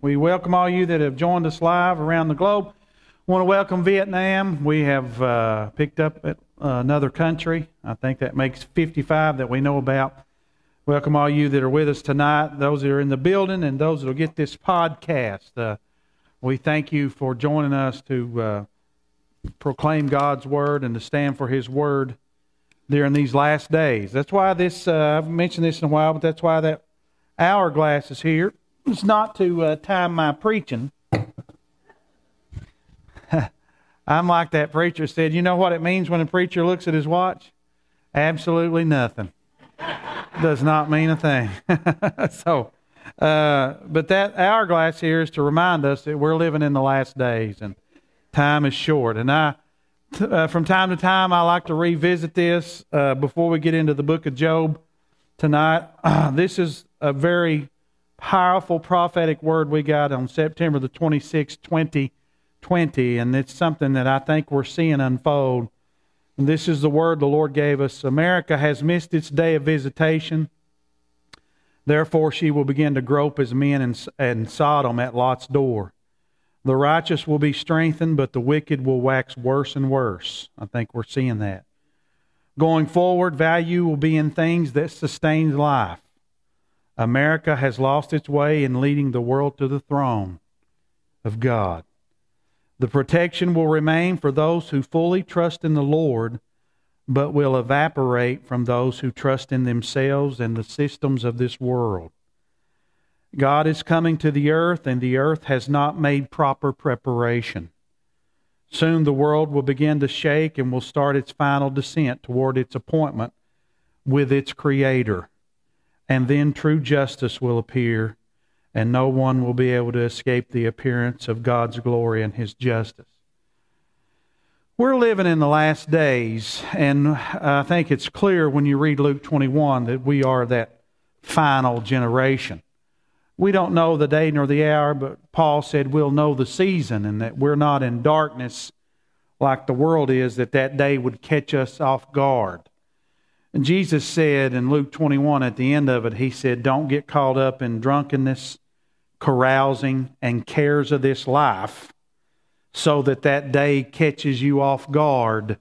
We welcome all you that have joined us live around the globe. want to welcome Vietnam. We have uh, picked up uh, another country. I think that makes 55 that we know about. Welcome all you that are with us tonight, those that are in the building, and those that will get this podcast. Uh, we thank you for joining us to uh, proclaim God's word and to stand for His word during these last days. That's why this, uh, I've mentioned this in a while, but that's why that hourglass is here. It's not to uh, time my preaching. I'm like that preacher said, you know what it means when a preacher looks at his watch? Absolutely nothing. Does not mean a thing. so, uh, but that hourglass here is to remind us that we're living in the last days and time is short. And I, uh, from time to time, I like to revisit this uh, before we get into the book of Job tonight. this is a very powerful prophetic word we got on September the 26th, 2020, and it's something that I think we're seeing unfold. And this is the word the Lord gave us America has missed its day of visitation. Therefore, she will begin to grope as men in, in Sodom at Lot's door. The righteous will be strengthened, but the wicked will wax worse and worse. I think we're seeing that. Going forward, value will be in things that sustain life. America has lost its way in leading the world to the throne of God. The protection will remain for those who fully trust in the Lord, but will evaporate from those who trust in themselves and the systems of this world. God is coming to the earth, and the earth has not made proper preparation. Soon the world will begin to shake and will start its final descent toward its appointment with its Creator. And then true justice will appear, and no one will be able to escape the appearance of God's glory and His justice. We're living in the last days, and I think it's clear when you read Luke 21 that we are that final generation. We don't know the day nor the hour, but Paul said we'll know the season and that we're not in darkness like the world is, that that day would catch us off guard. And Jesus said in Luke 21 at the end of it, He said, Don't get caught up in drunkenness, carousing, and cares of this life, so that that day catches you off guard.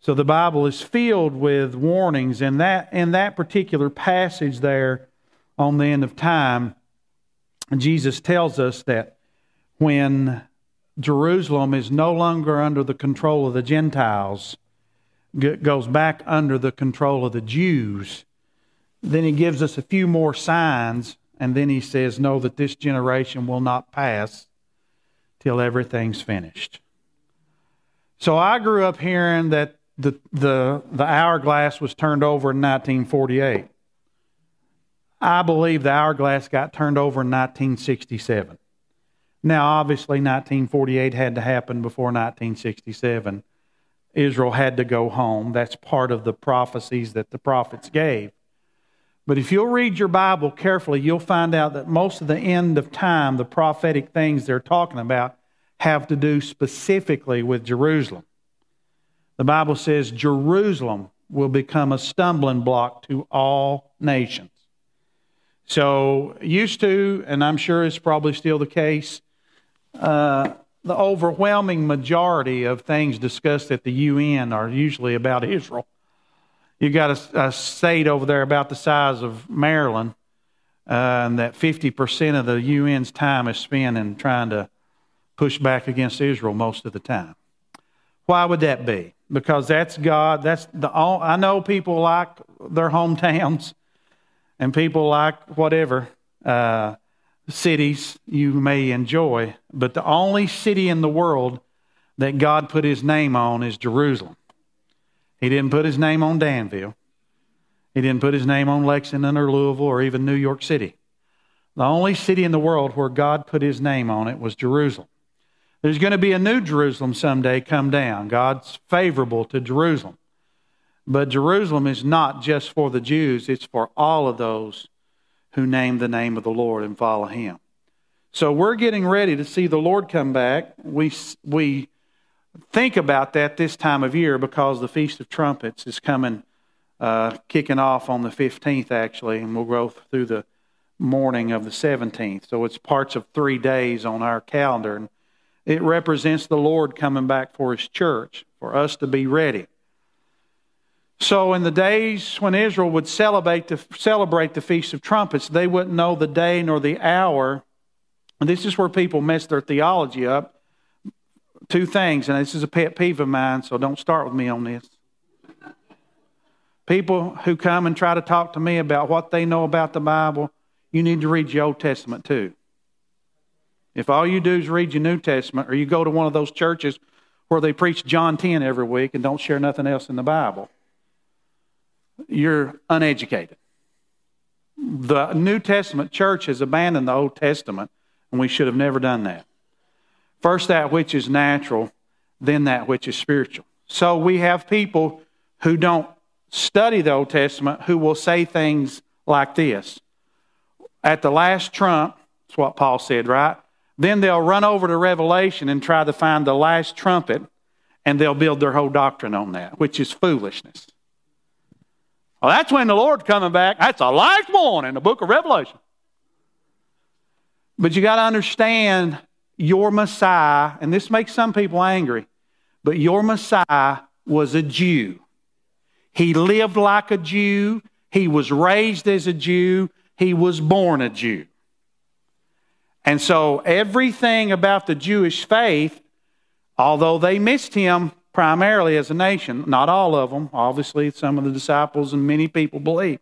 So the Bible is filled with warnings. And that, in that particular passage there on the end of time, Jesus tells us that when Jerusalem is no longer under the control of the Gentiles, goes back under the control of the Jews. Then he gives us a few more signs, and then he says, Know that this generation will not pass till everything's finished. So I grew up hearing that the, the, the hourglass was turned over in 1948. I believe the hourglass got turned over in 1967. Now, obviously, 1948 had to happen before 1967 Israel had to go home. That's part of the prophecies that the prophets gave. But if you'll read your Bible carefully, you'll find out that most of the end of time, the prophetic things they're talking about, have to do specifically with Jerusalem. The Bible says Jerusalem will become a stumbling block to all nations. So, used to, and I'm sure it's probably still the case, uh, the overwhelming majority of things discussed at the UN are usually about Israel. You've got a, a state over there about the size of Maryland, uh, and that 50% of the UN's time is spent in trying to push back against Israel most of the time. Why would that be? Because that's God. That's the. I know people like their hometowns, and people like whatever. Uh, cities you may enjoy, but the only city in the world that God put his name on is Jerusalem. He didn't put his name on Danville. He didn't put his name on Lexington or Louisville or even New York City. The only city in the world where God put his name on it was Jerusalem. There's going to be a new Jerusalem someday come down. God's favorable to Jerusalem. But Jerusalem is not just for the Jews, it's for all of those who name the name of the Lord and follow him. So we're getting ready to see the Lord come back. We, we think about that this time of year because the Feast of Trumpets is coming, uh, kicking off on the 15th, actually, and we'll go through the morning of the 17th. So it's parts of three days on our calendar. And it represents the Lord coming back for his church, for us to be ready. So, in the days when Israel would celebrate the, celebrate the Feast of Trumpets, they wouldn't know the day nor the hour. And this is where people mess their theology up. Two things, and this is a pet peeve of mine, so don't start with me on this. People who come and try to talk to me about what they know about the Bible, you need to read your Old Testament too. If all you do is read your New Testament, or you go to one of those churches where they preach John 10 every week and don't share nothing else in the Bible, you're uneducated. The New Testament church has abandoned the Old Testament, and we should have never done that. First, that which is natural, then that which is spiritual. So we have people who don't study the Old Testament who will say things like this. At the last trump, that's what Paul said, right? Then they'll run over to Revelation and try to find the last trumpet, and they'll build their whole doctrine on that, which is foolishness. Well, that's when the Lord's coming back. That's a last one in the book of Revelation. But you got to understand your Messiah, and this makes some people angry, but your Messiah was a Jew. He lived like a Jew. He was raised as a Jew. He was born a Jew. And so everything about the Jewish faith, although they missed him primarily as a nation, not all of them, obviously, some of the disciples and many people believe.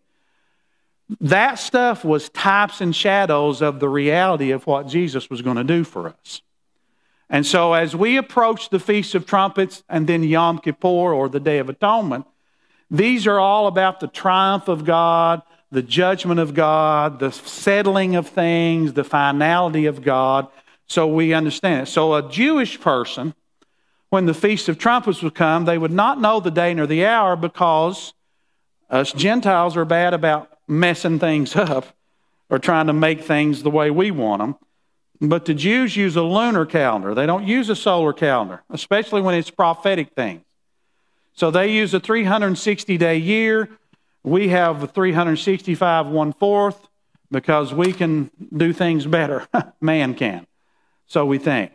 That stuff was types and shadows of the reality of what Jesus was going to do for us. And so, as we approach the Feast of Trumpets and then Yom Kippur or the Day of Atonement, these are all about the triumph of God, the judgment of God, the settling of things, the finality of God. So we understand it. So, a Jewish person when the Feast of Trumpets would come, they would not know the day nor the hour because us Gentiles are bad about messing things up or trying to make things the way we want them. But the Jews use a lunar calendar. They don't use a solar calendar, especially when it's prophetic things. So they use a 360 day year. We have a 365 one fourth because we can do things better. Man can. So we think.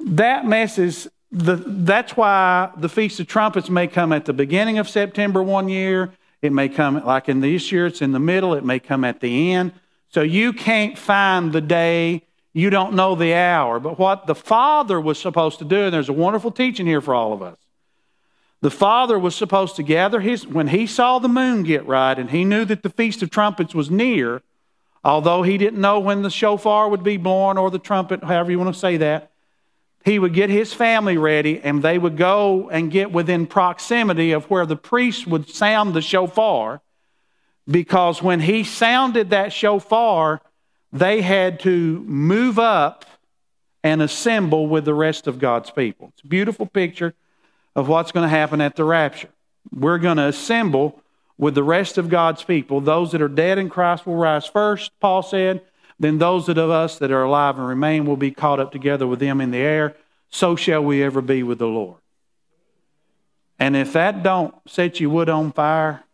That messes the, that's why the Feast of Trumpets may come at the beginning of September one year. It may come, like in this year, it's in the middle. It may come at the end. So you can't find the day. You don't know the hour. But what the Father was supposed to do, and there's a wonderful teaching here for all of us. The Father was supposed to gather his, when he saw the moon get right and he knew that the Feast of Trumpets was near, although he didn't know when the shofar would be blown or the trumpet, however you want to say that, he would get his family ready and they would go and get within proximity of where the priest would sound the shofar because when he sounded that shofar, they had to move up and assemble with the rest of God's people. It's a beautiful picture of what's going to happen at the rapture. We're going to assemble with the rest of God's people. Those that are dead in Christ will rise first, Paul said, then those of us that are alive and remain will be caught up together with them in the air. So shall we ever be with the Lord. And if that don't set your wood on fire,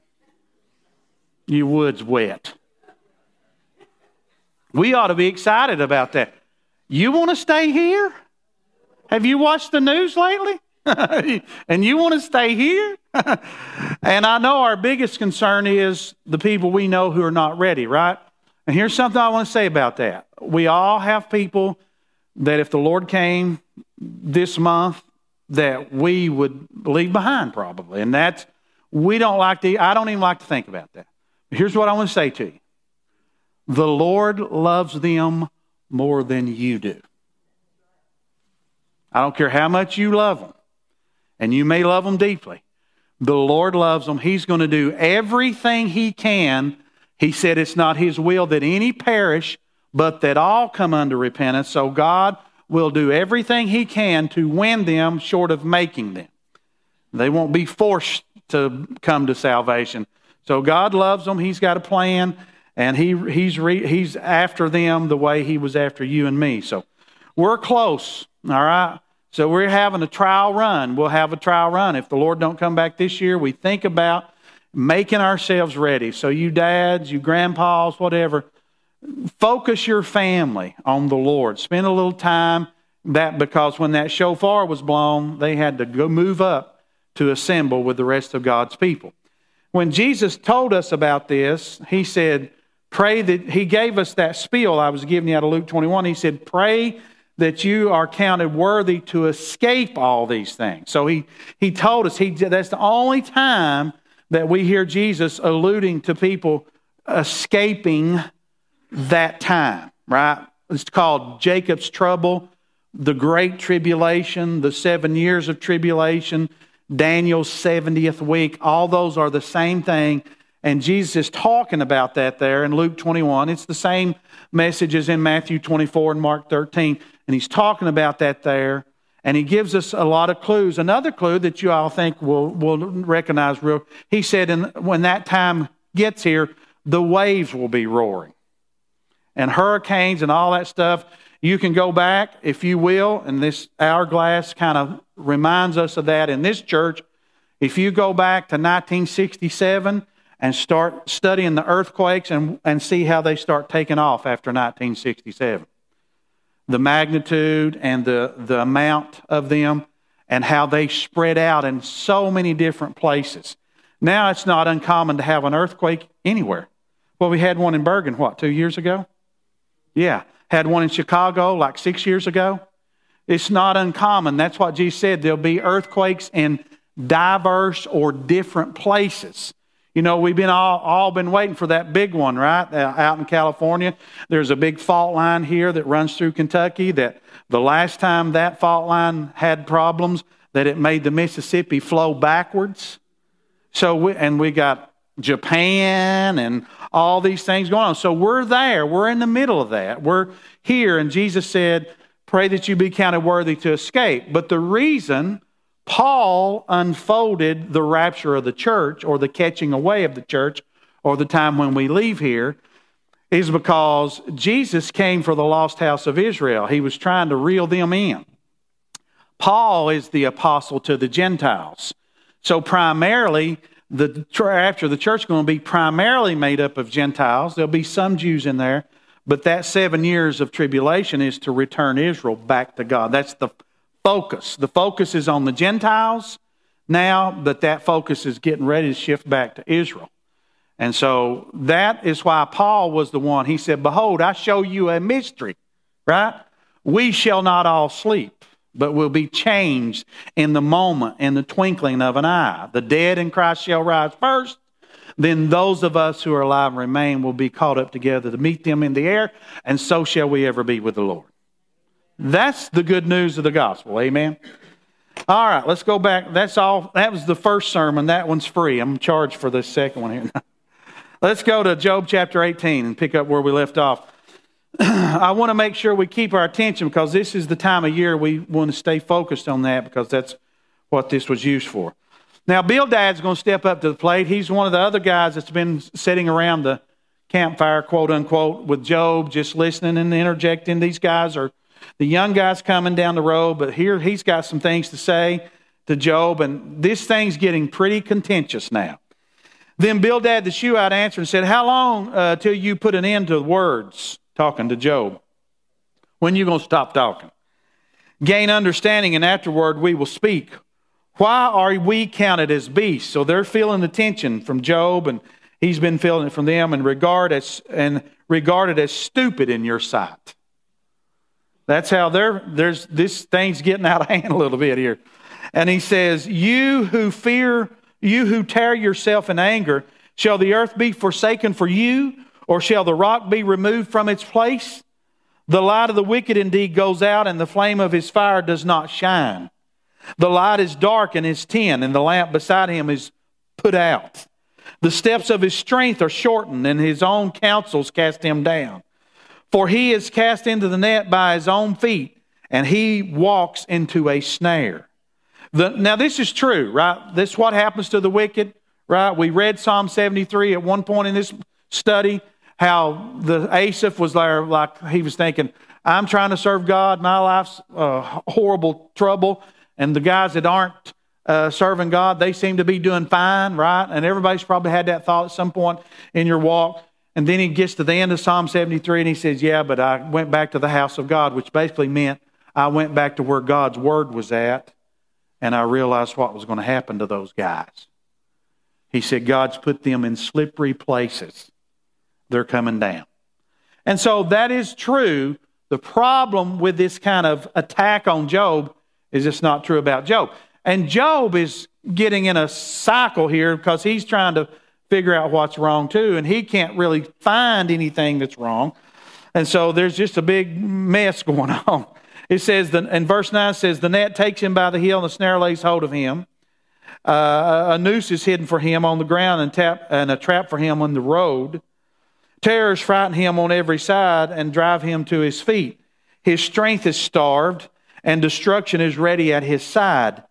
your wood's wet. We ought to be excited about that. You want to stay here? Have you watched the news lately? and you want to stay here? and I know our biggest concern is the people we know who are not ready, right? And here's something I want to say about that. We all have people that if the Lord came this month, that we would leave behind probably. And that's, we don't like to, I don't even like to think about that. Here's what I want to say to you the Lord loves them more than you do. I don't care how much you love them, and you may love them deeply. The Lord loves them. He's going to do everything He can he said it's not his will that any perish, but that all come unto repentance. So God will do everything he can to win them short of making them. They won't be forced to come to salvation. So God loves them. He's got a plan, and he, he's, re, he's after them the way he was after you and me. So we're close, all right? So we're having a trial run. We'll have a trial run. If the Lord don't come back this year, we think about making ourselves ready. So, you dads, you grandpas, whatever, focus your family on the Lord. Spend a little time that because when that shofar was blown, they had to go move up to assemble with the rest of God's people. When Jesus told us about this, he said, Pray that he gave us that spiel I was giving you out of Luke 21. He said, Pray that you are counted worthy to escape all these things. So he, he told us he, that's the only time that we hear Jesus alluding to people escaping that time, right? It's called Jacob's trouble, the great tribulation, the seven years of tribulation, Daniel's 70th week. All those are the same thing. And Jesus is talking about that there in Luke 21. It's the same message as in Matthew 24 and Mark 13. And he's talking about that there. And he gives us a lot of clues. Another clue that you all think will, will recognize real, he said, in, when that time gets here, the waves will be roaring. And hurricanes and all that stuff. You can go back, if you will, and this hourglass kind of reminds us of that in this church. If you go back to 1967, and start studying the earthquakes and, and see how they start taking off after 1967. The magnitude and the, the amount of them and how they spread out in so many different places. Now it's not uncommon to have an earthquake anywhere. Well, we had one in Burgin, what, two years ago? Yeah. Had one in Chicago like six years ago. It's not uncommon. That's what Jesus said. There'll be earthquakes in diverse or different places. You know, we've been all, all been waiting for that big one, right? Uh, out in California. There's a big fault line here that runs through Kentucky that the last time that fault line had problems, that it made the Mississippi flow backwards. So, we, and we got Japan and all these things going on. So we're there. We're in the middle of that. We're here. And Jesus said, Pray that you be counted worthy to escape. But the reason Paul unfolded the rapture of the church or the catching away of the church or the time when we leave here is because Jesus came for the lost house of Israel. He was trying to reel them in. Paul is the apostle to the Gentiles. So primarily, the after the church is going to be primarily made up of Gentiles. There'll be some Jews in there, but that seven years of tribulation is to return Israel back to God. That's the focus. The focus is on the Gentiles now, but that focus is getting ready to shift back to Israel. And so that is why Paul was the one. He said, Behold, I show you a mystery, right? We shall not all sleep, but will be changed in the moment, in the twinkling of an eye. The dead in Christ shall rise first. Then those of us who are alive and remain will be caught up together to meet them in the air, and so shall we ever be with the Lord. That's the good news of the gospel. Amen. All right, let's go back. That's all. That was the first sermon. That one's free. I'm charged for this second one here. let's go to Job chapter 18 and pick up where we left off. I want to make sure we keep our attention because this is the time of year we want to stay focused on that because that's what this was used for. Now, Bildad's going to step up to the plate. He's one of the other guys that's been sitting around the campfire, quote unquote, with Job, just listening and interjecting. These guys are the young guy's coming down the road, but here he's got some things to say to Job, and this thing's getting pretty contentious now. Then Bildad the Shuhite answered and said, How long uh, till you put an end to words talking to Job? When you going to stop talking? Gain understanding, and afterward we will speak. Why are we counted as beasts? So they're feeling the tension from Job, and he's been feeling it from them, and regard as and regarded as stupid in your sight. That's how there's, this thing's getting out of hand a little bit here. And he says, You who fear, you who tear yourself in anger, shall the earth be forsaken for you, or shall the rock be removed from its place? The light of the wicked indeed goes out, and the flame of his fire does not shine. The light is dark in his tent, and the lamp beside him is put out. The steps of his strength are shortened, and his own counsels cast him down. For he is cast into the net by his own feet, and he walks into a snare. The, now, this is true, right? This is what happens to the wicked, right? We read Psalm 73 at one point in this study, how the Asaph was there, like he was thinking, I'm trying to serve God, my life's uh, horrible trouble, and the guys that aren't uh, serving God, they seem to be doing fine, right? And everybody's probably had that thought at some point in your walk. And then he gets to the end of Psalm 73 and he says, Yeah, but I went back to the house of God, which basically meant I went back to where God's word was at and I realized what was going to happen to those guys. He said, God's put them in slippery places. They're coming down. And so that is true. The problem with this kind of attack on Job is it's not true about Job. And Job is getting in a cycle here because he's trying to figure out what's wrong too, and he can't really find anything that's wrong. And so there's just a big mess going on. It says, in verse 9 says, The net takes him by the heel, and the snare lays hold of him. Uh, a noose is hidden for him on the ground, and, tap, and a trap for him on the road. Terrors frighten him on every side and drive him to his feet. His strength is starved, and destruction is ready at his side.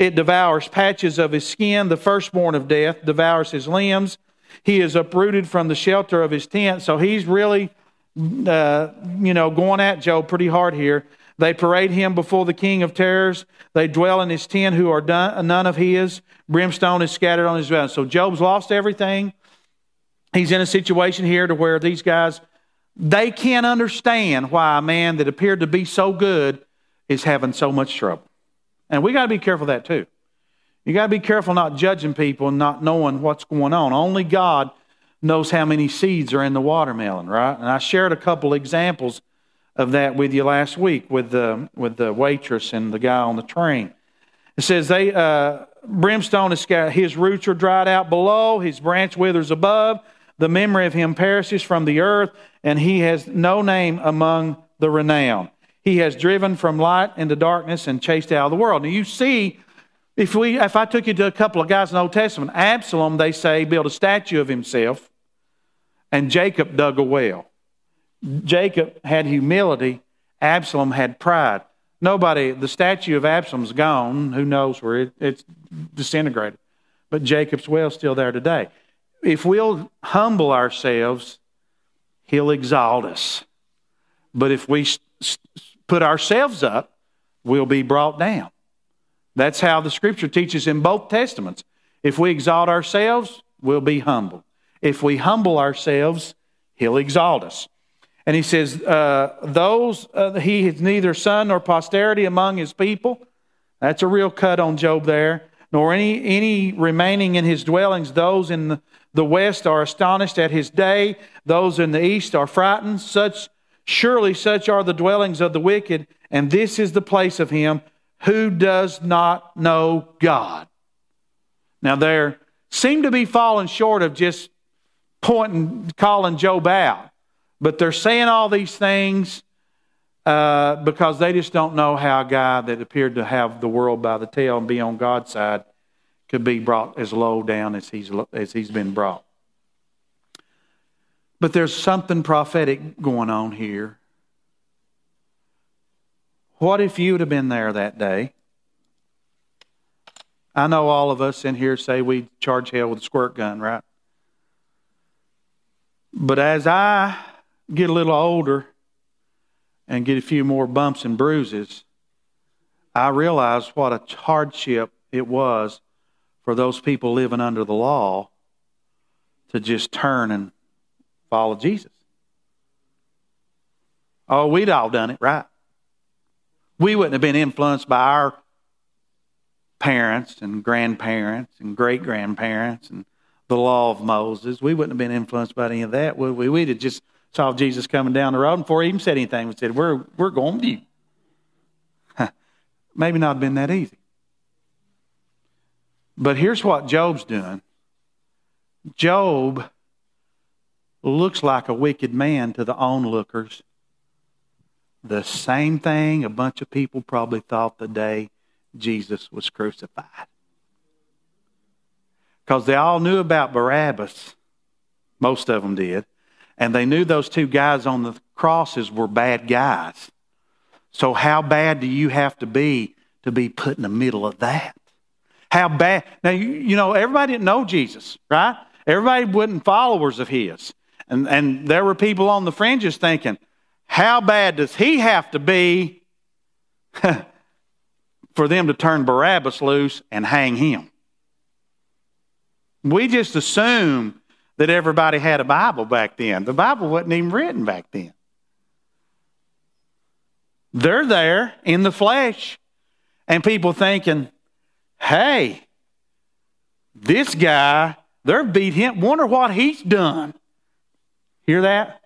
It devours patches of his skin. The firstborn of death devours his limbs. He is uprooted from the shelter of his tent. So he's really, uh, you know, going at Job pretty hard here. They parade him before the king of terrors. They dwell in his tent who are none of his. Brimstone is scattered on his ground. So Job's lost everything. He's in a situation here to where these guys, they can't understand why a man that appeared to be so good is having so much trouble. And we got to be careful of that too. You got to be careful not judging people and not knowing what's going on. Only God knows how many seeds are in the watermelon, right? And I shared a couple examples of that with you last week with the with the waitress and the guy on the train. It says they uh, brimstone is his roots are dried out below, his branch withers above. The memory of him perishes from the earth, and he has no name among the renowned. He has driven from light into darkness and chased out of the world. Now you see, if we if I took you to a couple of guys in the Old Testament, Absalom, they say, built a statue of himself, and Jacob dug a well. Jacob had humility, Absalom had pride. Nobody, the statue of Absalom's gone. Who knows where it, it's disintegrated. But Jacob's well's still there today. If we'll humble ourselves, he'll exalt us. But if we put ourselves up, we'll be brought down. That's how the scripture teaches in both testaments. If we exalt ourselves, we'll be humble. If we humble ourselves, he'll exalt us. And he says, uh, Those, uh, he has neither son nor posterity among his people. That's a real cut on Job there. Nor any, any remaining in his dwellings. Those in the, the west are astonished at his day. Those in the east are frightened. Such, surely such are the dwellings of the wicked. And this is the place of him who does not know God. Now, there seem to be falling short of just pointing, calling Job out. But they're saying all these things uh, because they just don't know how a guy that appeared to have the world by the tail and be on God's side could be brought as low down as he's, as he's been brought. But there's something prophetic going on here. What if you would have been there that day? I know all of us in here say we charge hell with a squirt gun, right? But as I get a little older and get a few more bumps and bruises, I realize what a hardship it was for those people living under the law to just turn and follow Jesus. Oh, we'd all done it, right? We wouldn't have been influenced by our parents and grandparents and great grandparents and the law of Moses. We wouldn't have been influenced by any of that, would we? We'd have just saw Jesus coming down the road, and before he even said anything, we said, We're, we're going with you. Maybe not have been that easy. But here's what Job's doing Job looks like a wicked man to the onlookers. The same thing a bunch of people probably thought the day Jesus was crucified. Because they all knew about Barabbas. Most of them did. And they knew those two guys on the crosses were bad guys. So, how bad do you have to be to be put in the middle of that? How bad? Now, you, you know, everybody didn't know Jesus, right? Everybody wasn't followers of his. And, and there were people on the fringes thinking, how bad does he have to be for them to turn Barabbas loose and hang him? We just assume that everybody had a Bible back then. The Bible wasn't even written back then. They're there in the flesh, and people thinking, hey, this guy, they're beat him. Wonder what he's done. Hear that?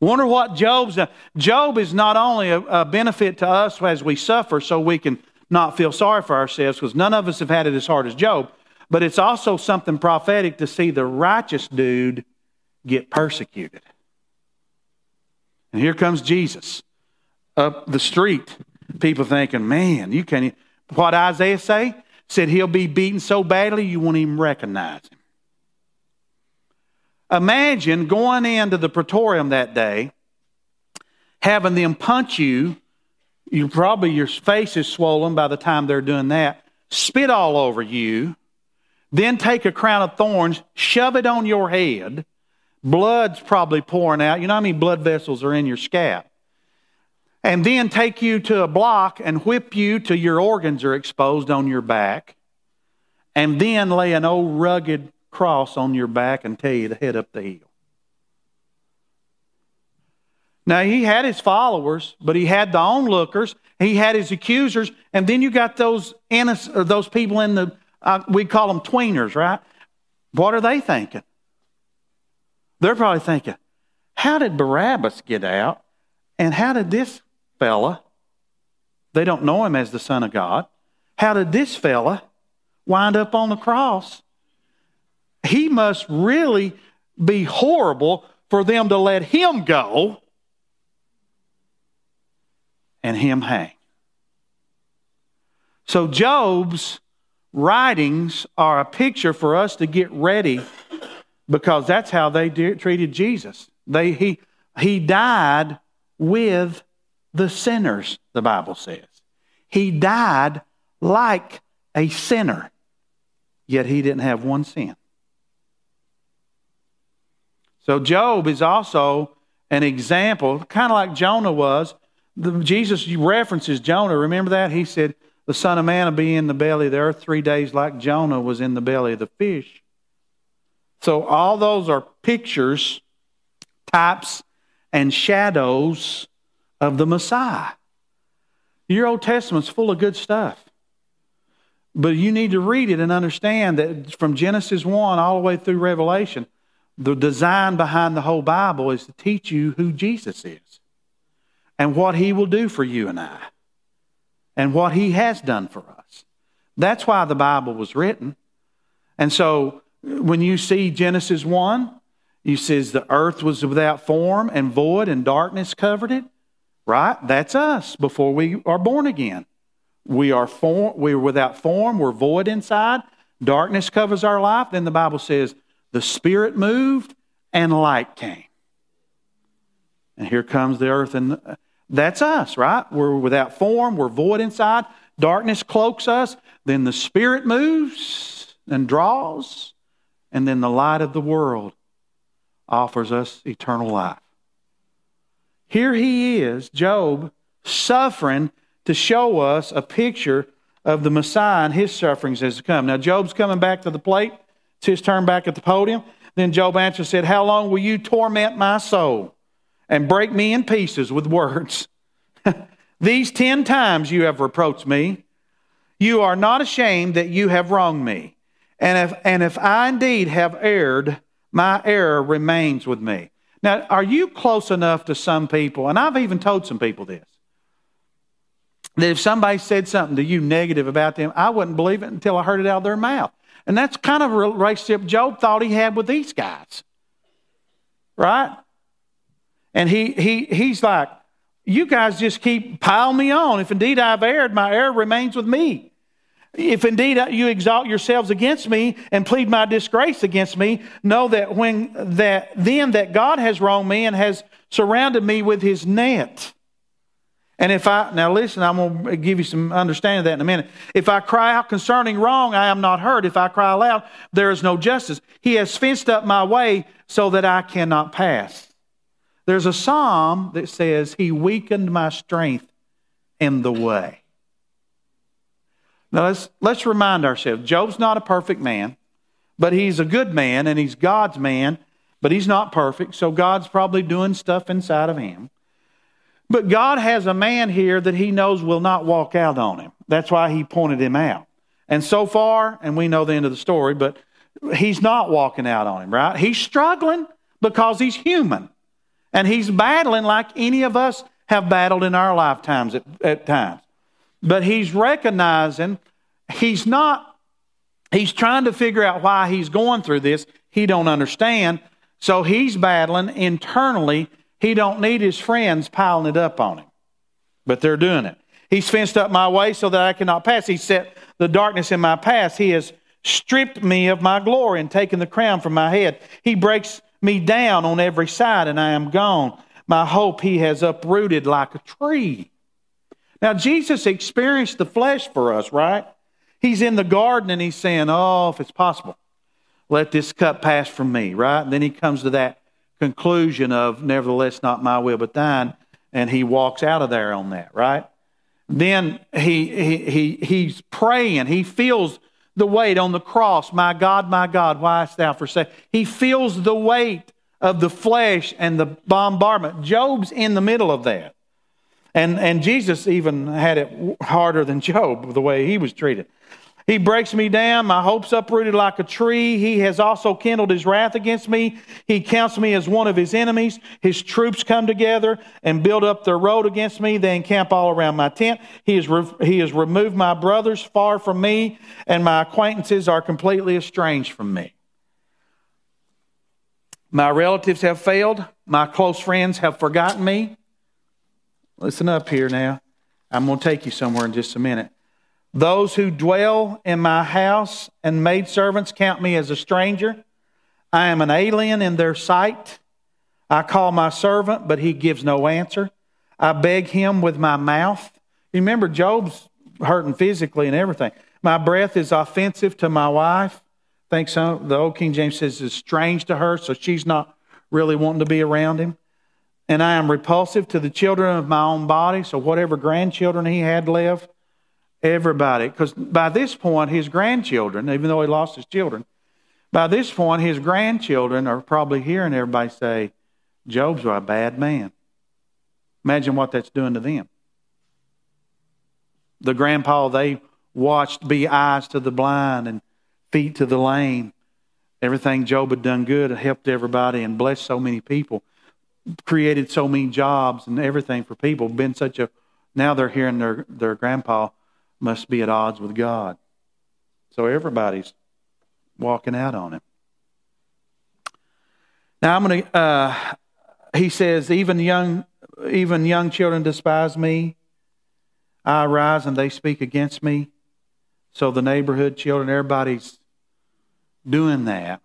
Wonder what Job's done. Job is not only a, a benefit to us as we suffer so we can not feel sorry for ourselves, because none of us have had it as hard as Job, but it's also something prophetic to see the righteous dude get persecuted. And here comes Jesus up the street. People thinking, man, you can't. What Isaiah say? Said he'll be beaten so badly you won't even recognize him. Imagine going into the praetorium that day, having them punch you. You probably your face is swollen by the time they're doing that. Spit all over you, then take a crown of thorns, shove it on your head. Blood's probably pouring out. You know how many blood vessels are in your scalp? and then take you to a block and whip you till your organs are exposed on your back, and then lay an old rugged cross on your back and tell you to head up the hill. Now, he had his followers, but he had the onlookers, he had his accusers, and then you got those, innocent, those people in the, uh, we call them tweeners, right? What are they thinking? They're probably thinking, how did Barabbas get out? And how did this fella, they don't know him as the Son of God. How did this fella wind up on the cross? He must really be horrible for them to let him go and him hang. So, Job's writings are a picture for us to get ready because that's how they treated Jesus. They, he, he died with the sinners, the Bible says. He died like a sinner, yet he didn't have one sin. So Job is also an example, kind of like Jonah was. The, Jesus references Jonah. Remember that? He said, The Son of Man will be in the belly of the earth three days, like Jonah was in the belly of the fish. So all those are pictures, types, and shadows of the Messiah. Your Old Testament's full of good stuff. But you need to read it and understand that from Genesis 1 all the way through Revelation, the design behind the whole Bible is to teach you who Jesus is and what he will do for you and I and what he has done for us. That's why the Bible was written. And so when you see Genesis 1, you says the earth was without form and void and darkness covered it. Right? That's us before we are born again. We are form, we're without form, we're void inside. Darkness covers our life. Then the Bible says the Spirit moved and light came. And here comes the earth, and that's us, right? We're without form, we're void inside. Darkness cloaks us. Then the Spirit moves and draws, and then the light of the world offers us eternal life. Here he is, Job, suffering to show us a picture of the Messiah and his sufferings as to come. Now, Job's coming back to the plate. It's his turn back at the podium. Then Job answered, said, How long will you torment my soul and break me in pieces with words? These ten times you have reproached me. You are not ashamed that you have wronged me. And if, and if I indeed have erred, my error remains with me. Now, are you close enough to some people, and I've even told some people this, that if somebody said something to you negative about them, I wouldn't believe it until I heard it out of their mouth. And that's kind of a relationship Job thought he had with these guys. Right? And he, he, he's like, you guys just keep piling me on. If indeed I've erred, my error remains with me. If indeed you exalt yourselves against me and plead my disgrace against me, know that when that then that God has wronged me and has surrounded me with his net. And if I now listen, I'm going to give you some understanding of that in a minute. If I cry out concerning wrong, I am not heard. If I cry aloud, there is no justice. He has fenced up my way so that I cannot pass. There's a psalm that says, He weakened my strength in the way. Now let's, let's remind ourselves Job's not a perfect man, but he's a good man and he's God's man, but he's not perfect, so God's probably doing stuff inside of him. But God has a man here that he knows will not walk out on him. That's why he pointed him out. And so far, and we know the end of the story, but he's not walking out on him, right? He's struggling because he's human. And he's battling like any of us have battled in our lifetimes at, at times. But he's recognizing he's not, he's trying to figure out why he's going through this. He don't understand. So he's battling internally. He don't need his friends piling it up on him. But they're doing it. He's fenced up my way so that I cannot pass. He set the darkness in my path. He has stripped me of my glory and taken the crown from my head. He breaks me down on every side and I am gone. My hope he has uprooted like a tree. Now, Jesus experienced the flesh for us, right? He's in the garden and he's saying, Oh, if it's possible, let this cup pass from me, right? And then he comes to that conclusion of, Nevertheless, not my will, but thine. And he walks out of there on that, right? Then he, he, he, he's praying. He feels the weight on the cross. My God, my God, why hast thou forsaken? He feels the weight of the flesh and the bombardment. Job's in the middle of that. And, and Jesus even had it harder than Job, the way he was treated. He breaks me down. My hope's uprooted like a tree. He has also kindled his wrath against me. He counts me as one of his enemies. His troops come together and build up their road against me. They encamp all around my tent. He has, re- he has removed my brothers far from me, and my acquaintances are completely estranged from me. My relatives have failed. My close friends have forgotten me. Listen up here now. I'm going to take you somewhere in just a minute. Those who dwell in my house and maidservants count me as a stranger. I am an alien in their sight. I call my servant, but he gives no answer. I beg him with my mouth. Remember, Job's hurting physically and everything. My breath is offensive to my wife. I think so. The old King James says it's strange to her, so she's not really wanting to be around him. And I am repulsive to the children of my own body, so whatever grandchildren he had left, Everybody. Because by this point, his grandchildren, even though he lost his children, by this point, his grandchildren are probably hearing everybody say, Job's a bad man. Imagine what that's doing to them. The grandpa they watched be eyes to the blind and feet to the lame. Everything Job had done good, helped everybody and blessed so many people, created so many jobs and everything for people. Been such a now they're hearing their, their grandpa must be at odds with God. So everybody's walking out on him. Now I'm going to. Uh, he says, even young, even young children despise me. I arise and they speak against me. So the neighborhood children, everybody's doing that.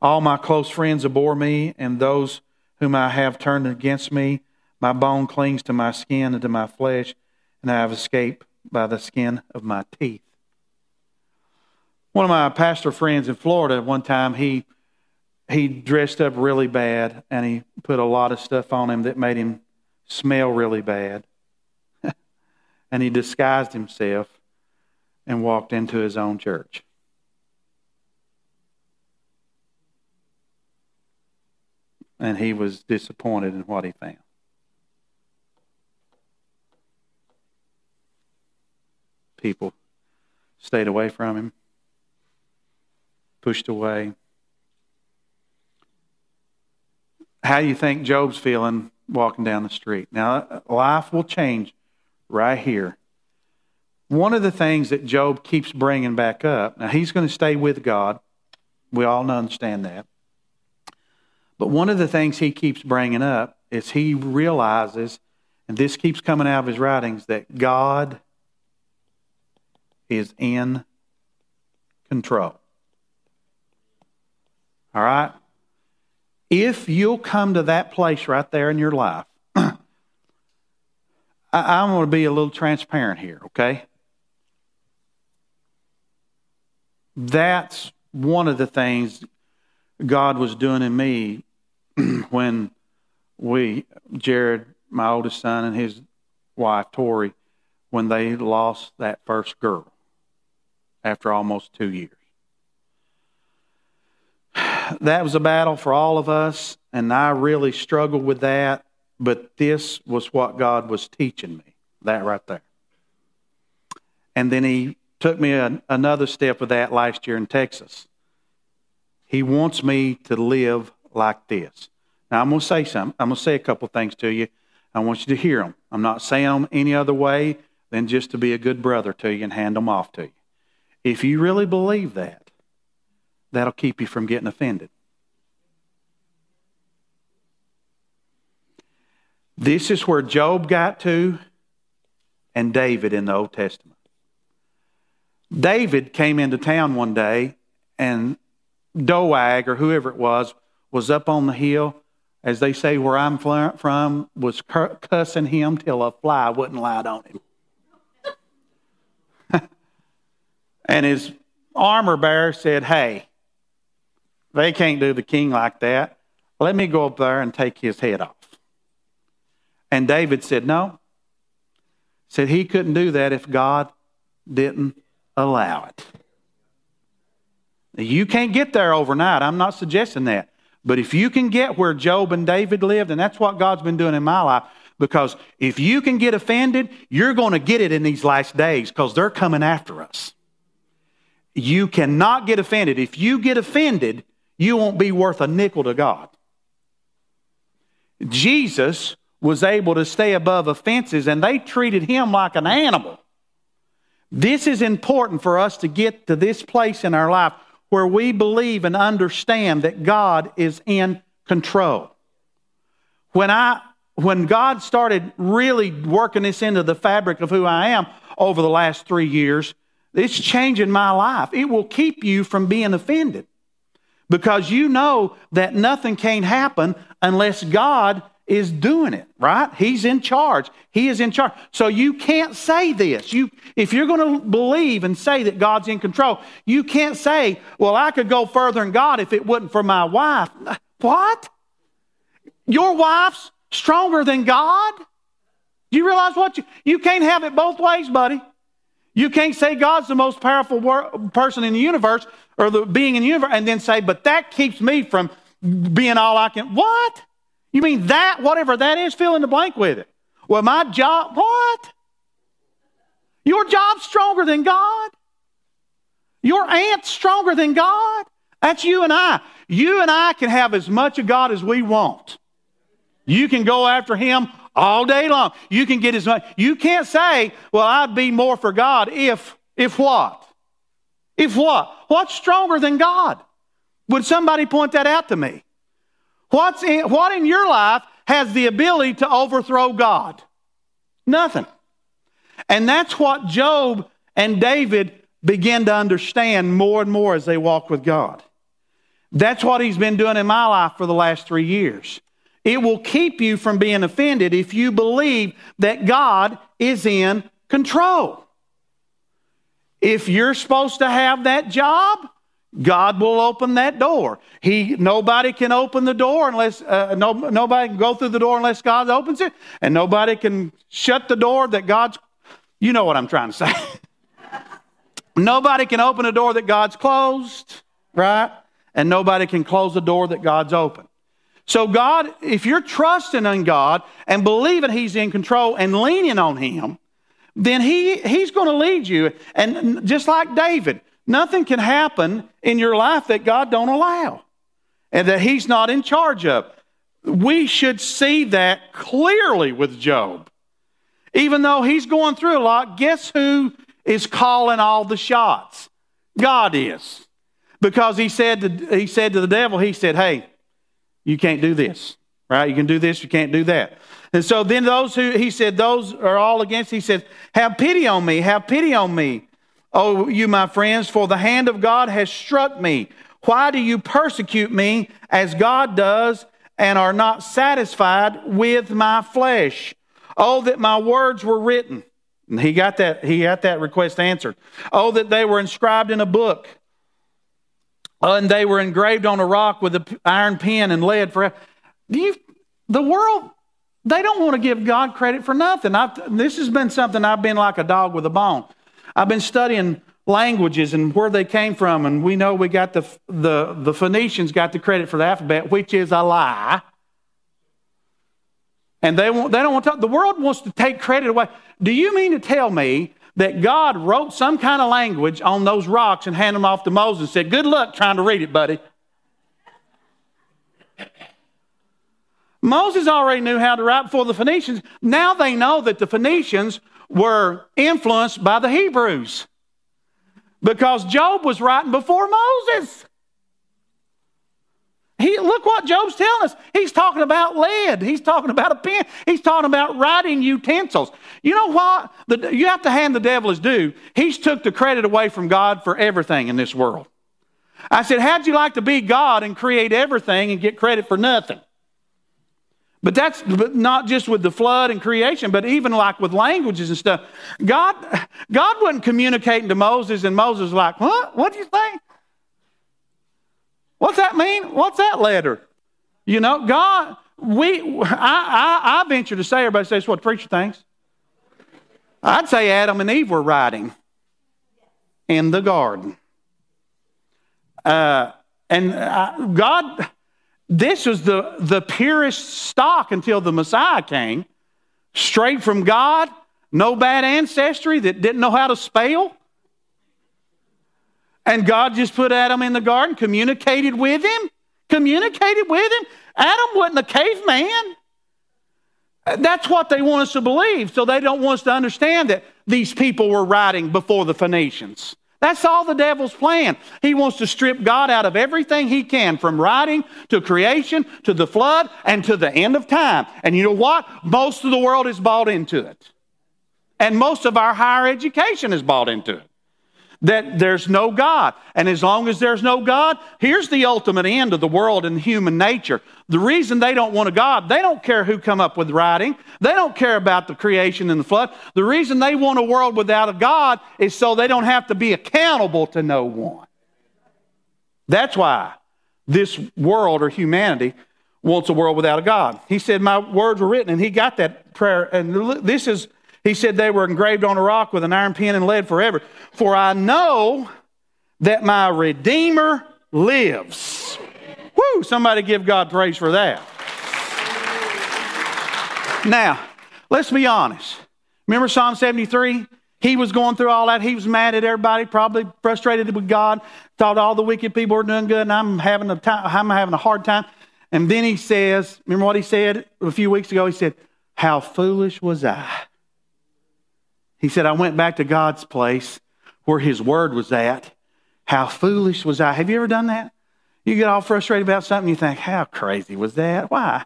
All my close friends abhor me, and those whom I have turned against me. My bone clings to my skin and to my flesh and I have escaped by the skin of my teeth. One of my pastor friends in Florida, one time, he he dressed up really bad and he put a lot of stuff on him that made him smell really bad. and he disguised himself and walked into his own church. And he was disappointed in what he found. People stayed away from him, pushed away. How do you think Job's feeling walking down the street? Now, life will change right here. One of the things that Job keeps bringing back up, now he's going to stay with God. We all understand that. But one of the things he keeps bringing up is he realizes, and this keeps coming out of his writings, that God is in control. All right? If you'll come to that place right there in your life, I, I'm going to be a little transparent here, okay? That's one of the things God was doing in me when we, Jared, my oldest son, and his wife, Tori, when they lost that first girl after almost two years. that was a battle for all of us, and I really struggled with that. But this was what God was teaching me, that right there. And then He took me a, another step of that last year in Texas. He wants me to live like this. Now, I'm going to say something. I'm going to say a couple things to you. I want you to hear them. I'm not saying them any other way than just to be a good brother to you and hand them off to you. If you really believe that, that'll keep you from getting offended. This is where Job got to and David in the Old Testament. David came into town one day and Doeg or whoever it was was up on the hill, as they say where I'm from, was cussing him till a fly wouldn't light on him. And his armor bearer said, Hey, they can't do the king like that. Let me go up there and take his head off. And David said, No. Said he couldn't do that if God didn't allow it. You can't get there overnight. I'm not suggesting that. But if you can get where Job and David lived, and that's what God's been doing in my life, because if you can get offended, you're going to get it in these last days because they're coming after us. You cannot get offended. If you get offended, you won't be worth a nickel to God. Jesus was able to stay above offenses, and they treated him like an animal. This is important for us to get to this place in our life where we believe and understand that God is in control. When I when God started really working this into the fabric of who I am over the last 3 years, it's changing my life. It will keep you from being offended. Because you know that nothing can happen unless God is doing it, right? He's in charge. He is in charge. So you can't say this. You, if you're going to believe and say that God's in control, you can't say, well, I could go further in God if it wasn't for my wife. What? Your wife's stronger than God? Do you realize what you, you can't have it both ways, buddy. You can't say God's the most powerful wor- person in the universe or the being in the universe and then say, but that keeps me from being all I can. What? You mean that, whatever that is, fill in the blank with it. Well, my job, what? Your job's stronger than God. Your aunt's stronger than God. That's you and I. You and I can have as much of God as we want. You can go after Him all day long. You can get as much. You can't say, well, I'd be more for God if, if what? If what? What's stronger than God? Would somebody point that out to me? What's in, what in your life has the ability to overthrow God? Nothing. And that's what Job and David began to understand more and more as they walked with God. That's what he's been doing in my life for the last three years. It will keep you from being offended if you believe that God is in control. If you're supposed to have that job, God will open that door. He nobody can open the door unless uh, no, nobody can go through the door unless God opens it, and nobody can shut the door that God's. You know what I'm trying to say. nobody can open a door that God's closed, right? And nobody can close the door that God's open. So God, if you're trusting in God and believing He's in control and leaning on Him, then He He's going to lead you. And just like David. Nothing can happen in your life that God don't allow and that He's not in charge of. We should see that clearly with Job. Even though he's going through a lot, guess who is calling all the shots? God is. Because he said to, he said to the devil, he said, Hey, you can't do this, right? You can do this, you can't do that. And so then those who, he said, those are all against, he said, Have pity on me, have pity on me. Oh, you, my friends, for the hand of God has struck me. Why do you persecute me as God does and are not satisfied with my flesh? Oh, that my words were written. And he got that, he got that request answered. Oh, that they were inscribed in a book. Uh, and they were engraved on a rock with an iron pen and lead. Do you, the world, they don't want to give God credit for nothing. I've, this has been something I've been like a dog with a bone. I've been studying languages and where they came from, and we know we got the, the, the Phoenicians got the credit for the alphabet, which is a lie. And they, want, they don't want to, the world wants to take credit away. Do you mean to tell me that God wrote some kind of language on those rocks and handed them off to Moses and said, Good luck trying to read it, buddy? Moses already knew how to write before the Phoenicians. Now they know that the Phoenicians were influenced by the Hebrews because Job was writing before Moses. He, look what Job's telling us. He's talking about lead. He's talking about a pen. He's talking about writing utensils. You know what? The, you have to hand the devil his due. He's took the credit away from God for everything in this world. I said, how'd you like to be God and create everything and get credit for nothing? But that's but not just with the flood and creation, but even like with languages and stuff. God, God wasn't communicating to Moses, and Moses was like, What? What do you think? What's that mean? What's that letter? You know, God, we I, I, I venture to say, everybody says what the preacher thinks. I'd say Adam and Eve were riding in the garden. Uh, and uh, God this was the, the purest stock until the Messiah came. Straight from God, no bad ancestry that didn't know how to spell. And God just put Adam in the garden, communicated with him, communicated with him. Adam wasn't a caveman. That's what they want us to believe. So they don't want us to understand that these people were writing before the Phoenicians. That's all the devil's plan. He wants to strip God out of everything he can, from writing to creation to the flood and to the end of time. And you know what? Most of the world is bought into it. And most of our higher education is bought into it that there's no God. And as long as there's no God, here's the ultimate end of the world and human nature. The reason they don't want a God, they don't care who come up with writing. They don't care about the creation and the flood. The reason they want a world without a God is so they don't have to be accountable to no one. That's why this world or humanity wants a world without a God. He said, My words were written, and he got that prayer. And this is he said they were engraved on a rock with an iron pen and lead forever. For I know that my Redeemer lives. Woo! Somebody give God praise for that. Now, let's be honest. Remember Psalm 73? He was going through all that. He was mad at everybody, probably frustrated with God, thought all the wicked people were doing good, and I'm having a time, I'm having a hard time. And then he says, remember what he said a few weeks ago? He said, How foolish was I he said, I went back to God's place where His Word was at. How foolish was I? Have you ever done that? You get all frustrated about something, you think, how crazy was that? Why?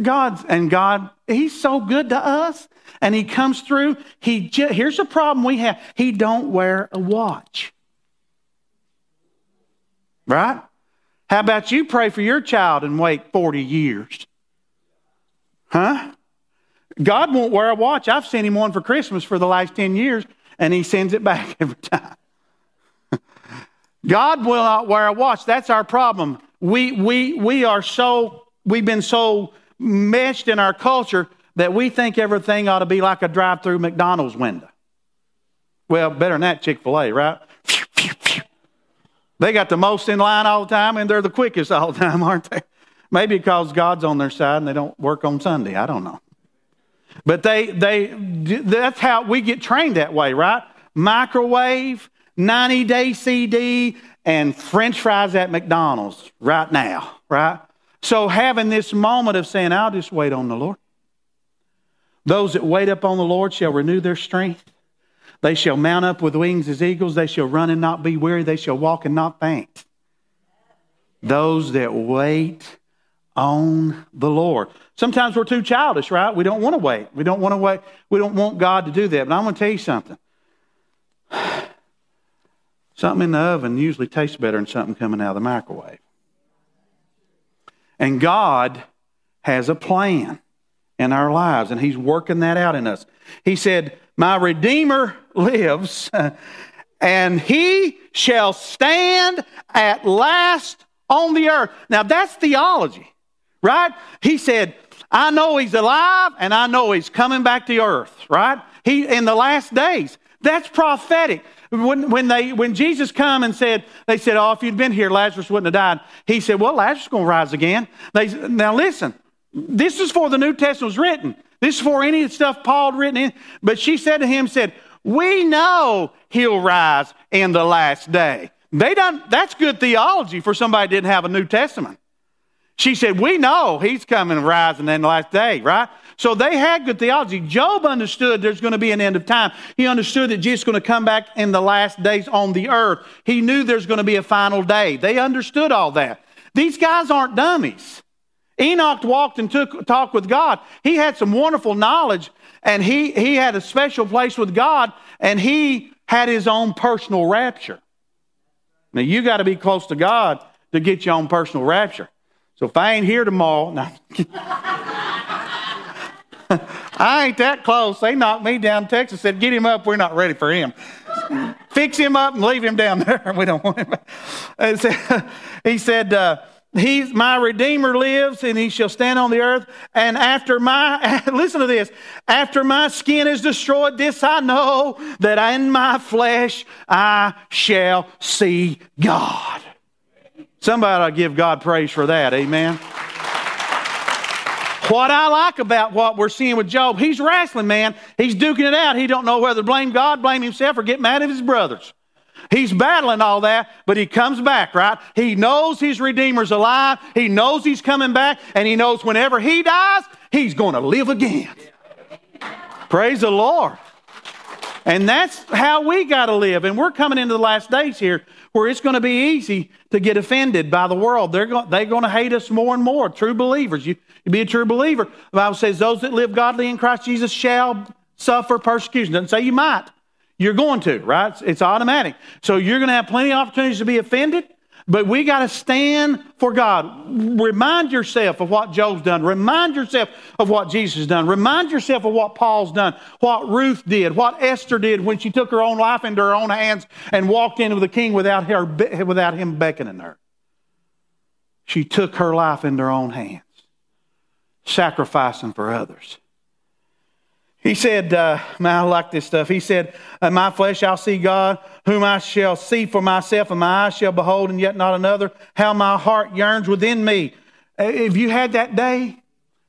God's and God, He's so good to us, and He comes through. He here's the problem we have: He don't wear a watch, right? How about you pray for your child and wait forty years? Huh? God won't wear a watch. I've sent him one for Christmas for the last 10 years, and he sends it back every time. God will not wear a watch. That's our problem. We, we, we are so, we've been so meshed in our culture that we think everything ought to be like a drive through McDonald's window. Well, better than that, Chick fil A, right? They got the most in line all the time, and they're the quickest all the time, aren't they? Maybe because God's on their side and they don't work on Sunday. I don't know. But they, they, that's how we get trained that way, right? Microwave, 90 day CD, and french fries at McDonald's right now, right? So having this moment of saying, I'll just wait on the Lord. Those that wait upon the Lord shall renew their strength. They shall mount up with wings as eagles. They shall run and not be weary. They shall walk and not faint. Those that wait on the Lord. Sometimes we're too childish, right? We don't want to wait. We don't want to wait. We don't want God to do that. But I'm going to tell you something. Something in the oven usually tastes better than something coming out of the microwave. And God has a plan in our lives, and He's working that out in us. He said, My Redeemer lives, and He shall stand at last on the earth. Now, that's theology, right? He said, I know he's alive and I know he's coming back to earth, right? He in the last days. That's prophetic. when, when, they, when Jesus come and said, they said, oh, if you'd been here, Lazarus wouldn't have died. He said, well, Lazarus going to rise again. They, now listen, this is for the New Testament was written. This is for any of the stuff Paul had written in. But she said to him, said, we know he'll rise in the last day. They don't, that's good theology for somebody didn't have a New Testament. She said, We know he's coming and rising in the last day, right? So they had good theology. Job understood there's going to be an end of time. He understood that Jesus is going to come back in the last days on the earth. He knew there's going to be a final day. They understood all that. These guys aren't dummies. Enoch walked and took talked with God. He had some wonderful knowledge, and he, he had a special place with God, and he had his own personal rapture. Now you got to be close to God to get your own personal rapture. So if I ain't here tomorrow, no. I ain't that close. They knocked me down Texas, said, Get him up. We're not ready for him. Fix him up and leave him down there. We don't want him. He said, uh, He's my Redeemer lives, and he shall stand on the earth. And after my, listen to this, after my skin is destroyed, this I know that in my flesh I shall see God. Somebody ought to give God praise for that. Amen. What I like about what we're seeing with Job, he's wrestling, man. He's duking it out. He don't know whether to blame God, blame himself, or get mad at his brothers. He's battling all that, but he comes back, right? He knows his Redeemer's alive. He knows he's coming back, and he knows whenever he dies, he's going to live again. Praise the Lord. And that's how we got to live. And we're coming into the last days here where it's going to be easy to get offended by the world. They're going, they're going to hate us more and more. True believers. You, you be a true believer. The Bible says those that live godly in Christ Jesus shall suffer persecution. Doesn't say you might. You're going to, right? It's, it's automatic. So you're going to have plenty of opportunities to be offended. But we got to stand for God. Remind yourself of what Job's done. Remind yourself of what Jesus has done. Remind yourself of what Paul's done, what Ruth did, what Esther did when she took her own life into her own hands and walked into the king without, her, without him beckoning her. She took her life into her own hands, sacrificing for others. He said, uh, man, I like this stuff. He said, In my flesh I'll see God, whom I shall see for myself, and my eyes shall behold, and yet not another. How my heart yearns within me. Have you had that day?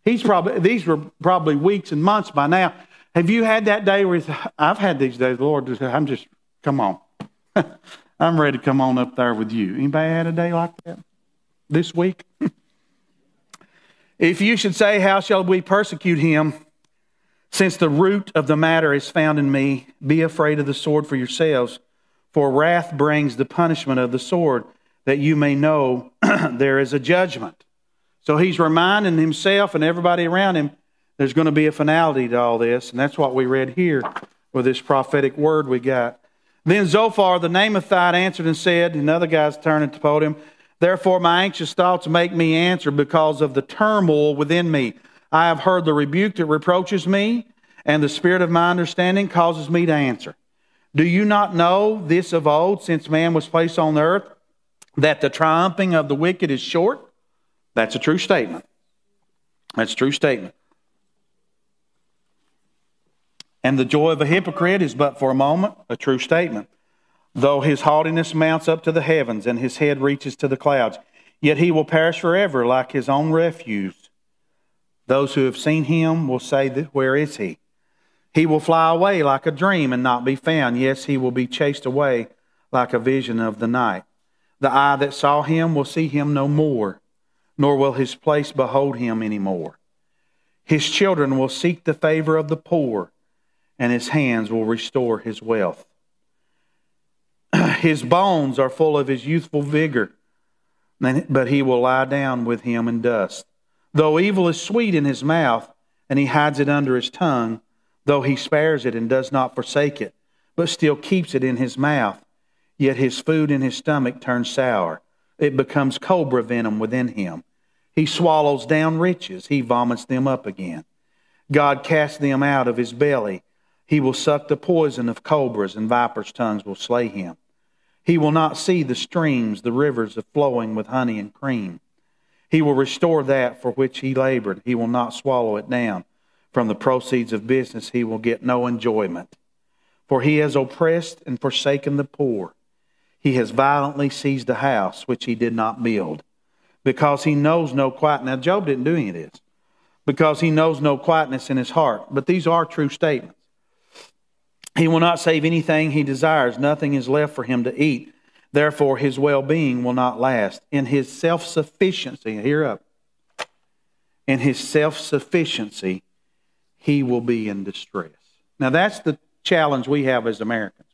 He's probably, these were probably weeks and months by now. Have you had that day where I've had these days, Lord, I'm just, come on. I'm ready to come on up there with you. Anybody had a day like that this week? if you should say, How shall we persecute him? Since the root of the matter is found in me, be afraid of the sword for yourselves, for wrath brings the punishment of the sword, that you may know there is a judgment. So he's reminding himself and everybody around him there's going to be a finality to all this, and that's what we read here with this prophetic word we got. Then Zophar the Naamathite answered and said, and other guys turned and told him, Therefore my anxious thoughts make me answer because of the turmoil within me. I have heard the rebuke that reproaches me, and the spirit of my understanding causes me to answer. Do you not know this of old, since man was placed on earth, that the triumphing of the wicked is short? That's a true statement. That's a true statement. And the joy of a hypocrite is but for a moment, a true statement. Though his haughtiness mounts up to the heavens and his head reaches to the clouds, yet he will perish forever like his own refuse. Those who have seen him will say, Where is he? He will fly away like a dream and not be found. Yes, he will be chased away like a vision of the night. The eye that saw him will see him no more, nor will his place behold him any more. His children will seek the favor of the poor, and his hands will restore his wealth. His bones are full of his youthful vigor, but he will lie down with him in dust. Though evil is sweet in his mouth, and he hides it under his tongue, though he spares it and does not forsake it, but still keeps it in his mouth, yet his food in his stomach turns sour. It becomes cobra venom within him. He swallows down riches, he vomits them up again. God casts them out of his belly. He will suck the poison of cobras, and vipers' tongues will slay him. He will not see the streams, the rivers of flowing with honey and cream. He will restore that for which he labored. He will not swallow it down. From the proceeds of business, he will get no enjoyment. For he has oppressed and forsaken the poor. He has violently seized a house which he did not build, because he knows no quiet. Now, Job didn't do any of this, because he knows no quietness in his heart. But these are true statements. He will not save anything he desires, nothing is left for him to eat. Therefore, his well being will not last. In his self sufficiency, hear up, in his self sufficiency, he will be in distress. Now, that's the challenge we have as Americans.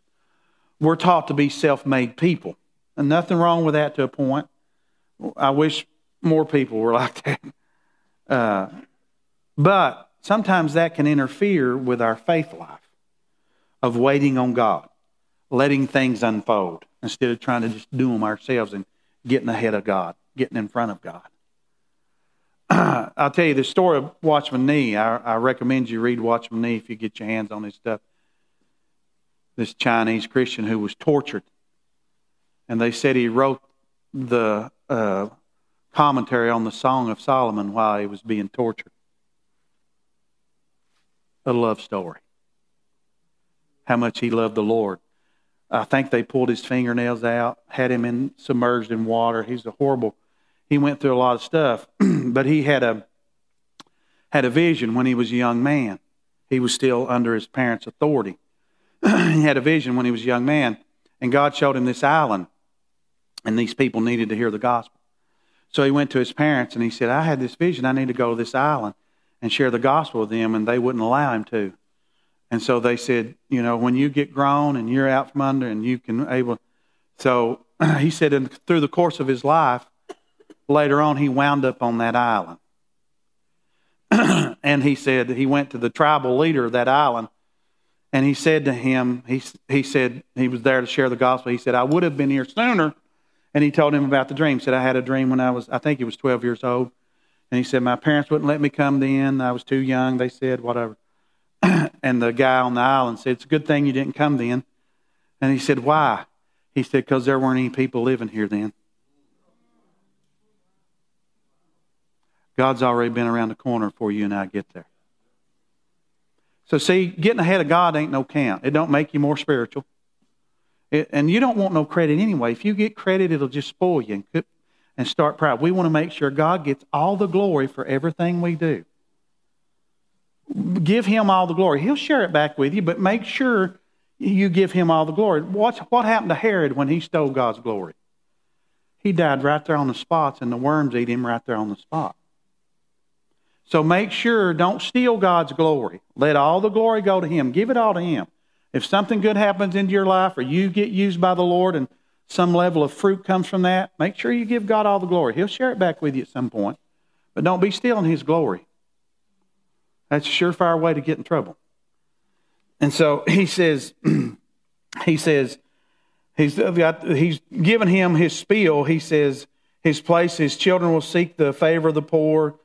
We're taught to be self made people, and nothing wrong with that to a point. I wish more people were like that. Uh, but sometimes that can interfere with our faith life of waiting on God, letting things unfold instead of trying to just do them ourselves and getting ahead of God, getting in front of God. I'll tell you the story of Watchman Nee. I, I, recommend you read Watchman Nee if you get your hands on this stuff. This Chinese Christian who was tortured, and they said he wrote the uh, commentary on the Song of Solomon while he was being tortured. A love story. How much he loved the Lord. I think they pulled his fingernails out, had him in, submerged in water. He's a horrible. He went through a lot of stuff, but he had a had a vision when he was a young man. He was still under his parents' authority. he had a vision when he was a young man, and God showed him this island, and these people needed to hear the gospel. So he went to his parents and he said, I had this vision. I need to go to this island and share the gospel with them, and they wouldn't allow him to. And so they said, you know, when you get grown and you're out from under and you can able. So he said, in, through the course of his life, later on, he wound up on that island. and he said he went to the tribal leader of that island, and he said to him, he he said he was there to share the gospel. He said, I would have been here sooner. And he told him about the dream. He said, I had a dream when I was, I think he was 12 years old. And he said, My parents wouldn't let me come then. I was too young, they said, whatever. and the guy on the island said, It's a good thing you didn't come then. And he said, Why? He said, Because there weren't any people living here then. God's already been around the corner before you and I get there. So, see, getting ahead of God ain't no count. It don't make you more spiritual. It, and you don't want no credit anyway. If you get credit, it'll just spoil you and, and start proud. We want to make sure God gets all the glory for everything we do give him all the glory. He'll share it back with you, but make sure you give him all the glory. What's, what happened to Herod when he stole God's glory? He died right there on the spot, and the worms ate him right there on the spot. So make sure, don't steal God's glory. Let all the glory go to him. Give it all to him. If something good happens into your life or you get used by the Lord and some level of fruit comes from that, make sure you give God all the glory. He'll share it back with you at some point. But don't be stealing his glory. That's a surefire way to get in trouble. And so he says, he says, he's got, he's given him his spiel. He says, his place, his children will seek the favor of the poor.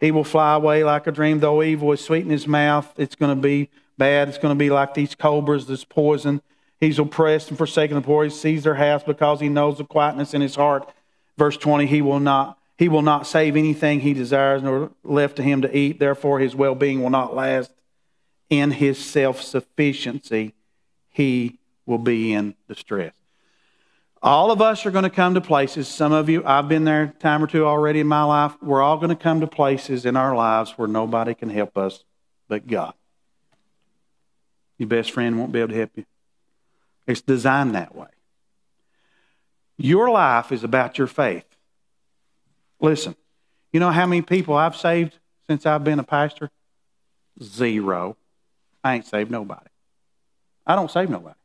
He will fly away like a dream, though evil is sweet in his mouth. It's going to be bad. It's going to be like these cobras, this poison. He's oppressed and forsaken the poor. He sees their house because he knows the quietness in his heart. Verse 20, he will not he will not save anything he desires, nor left to him to eat. Therefore, his well being will not last. In his self sufficiency, he will be in distress. All of us are going to come to places. Some of you, I've been there a time or two already in my life. We're all going to come to places in our lives where nobody can help us but God. Your best friend won't be able to help you. It's designed that way. Your life is about your faith. Listen, you know how many people I've saved since I've been a pastor? Zero. I ain't saved nobody. I don't save nobody.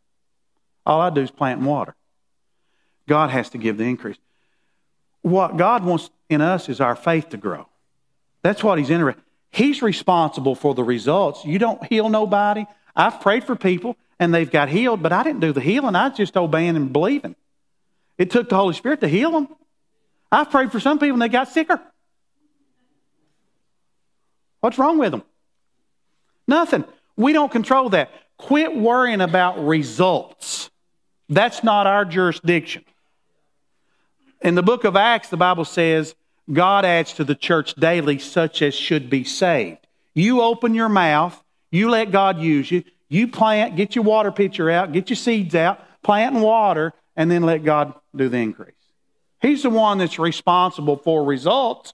All I do is plant and water. God has to give the increase. What God wants in us is our faith to grow. That's what He's interested. He's responsible for the results. You don't heal nobody. I've prayed for people and they've got healed, but I didn't do the healing. I was just obeying and believing. It took the Holy Spirit to heal them. I've prayed for some people and they got sicker. What's wrong with them? Nothing. We don't control that. Quit worrying about results. That's not our jurisdiction. In the book of Acts, the Bible says, God adds to the church daily such as should be saved. You open your mouth, you let God use you, You plant, get your water pitcher out, get your seeds out, plant and water, and then let God do the increase. He's the one that's responsible for results.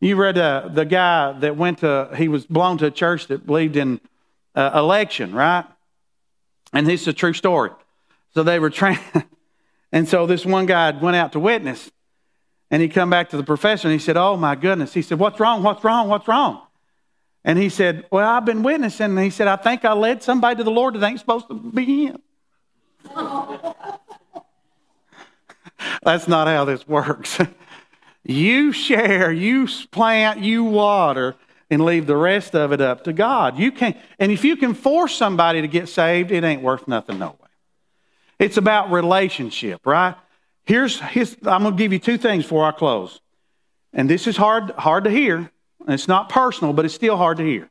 You read uh, the guy that went to, he was blown to a church that believed in uh, election, right? And this is a true story. So they were trying, and so this one guy went out to witness, and he come back to the professor and he said, "Oh my goodness!" He said, "What's wrong? What's wrong? What's wrong?" And he said, "Well, I've been witnessing." And he said, "I think I led somebody to the Lord that ain't supposed to be him." That's not how this works. you share, you plant, you water, and leave the rest of it up to God. You can and if you can force somebody to get saved, it ain't worth nothing no way. It's about relationship, right? Here's his I'm gonna give you two things before I close. And this is hard, hard to hear. And It's not personal, but it's still hard to hear.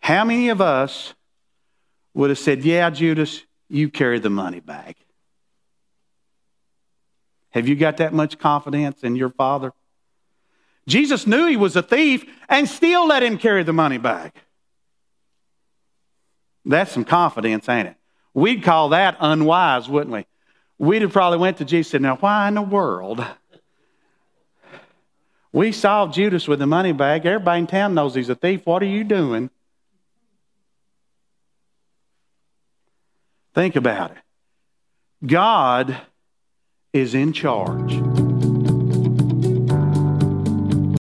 How many of us would have said, Yeah, Judas, you carry the money bag? Have you got that much confidence in your father? Jesus knew he was a thief and still let him carry the money bag. That's some confidence, ain't it? We'd call that unwise, wouldn't we? We'd have probably went to Jesus and said, Now, why in the world? We saw Judas with the money bag. Everybody in town knows he's a thief. What are you doing? Think about it. God is in charge.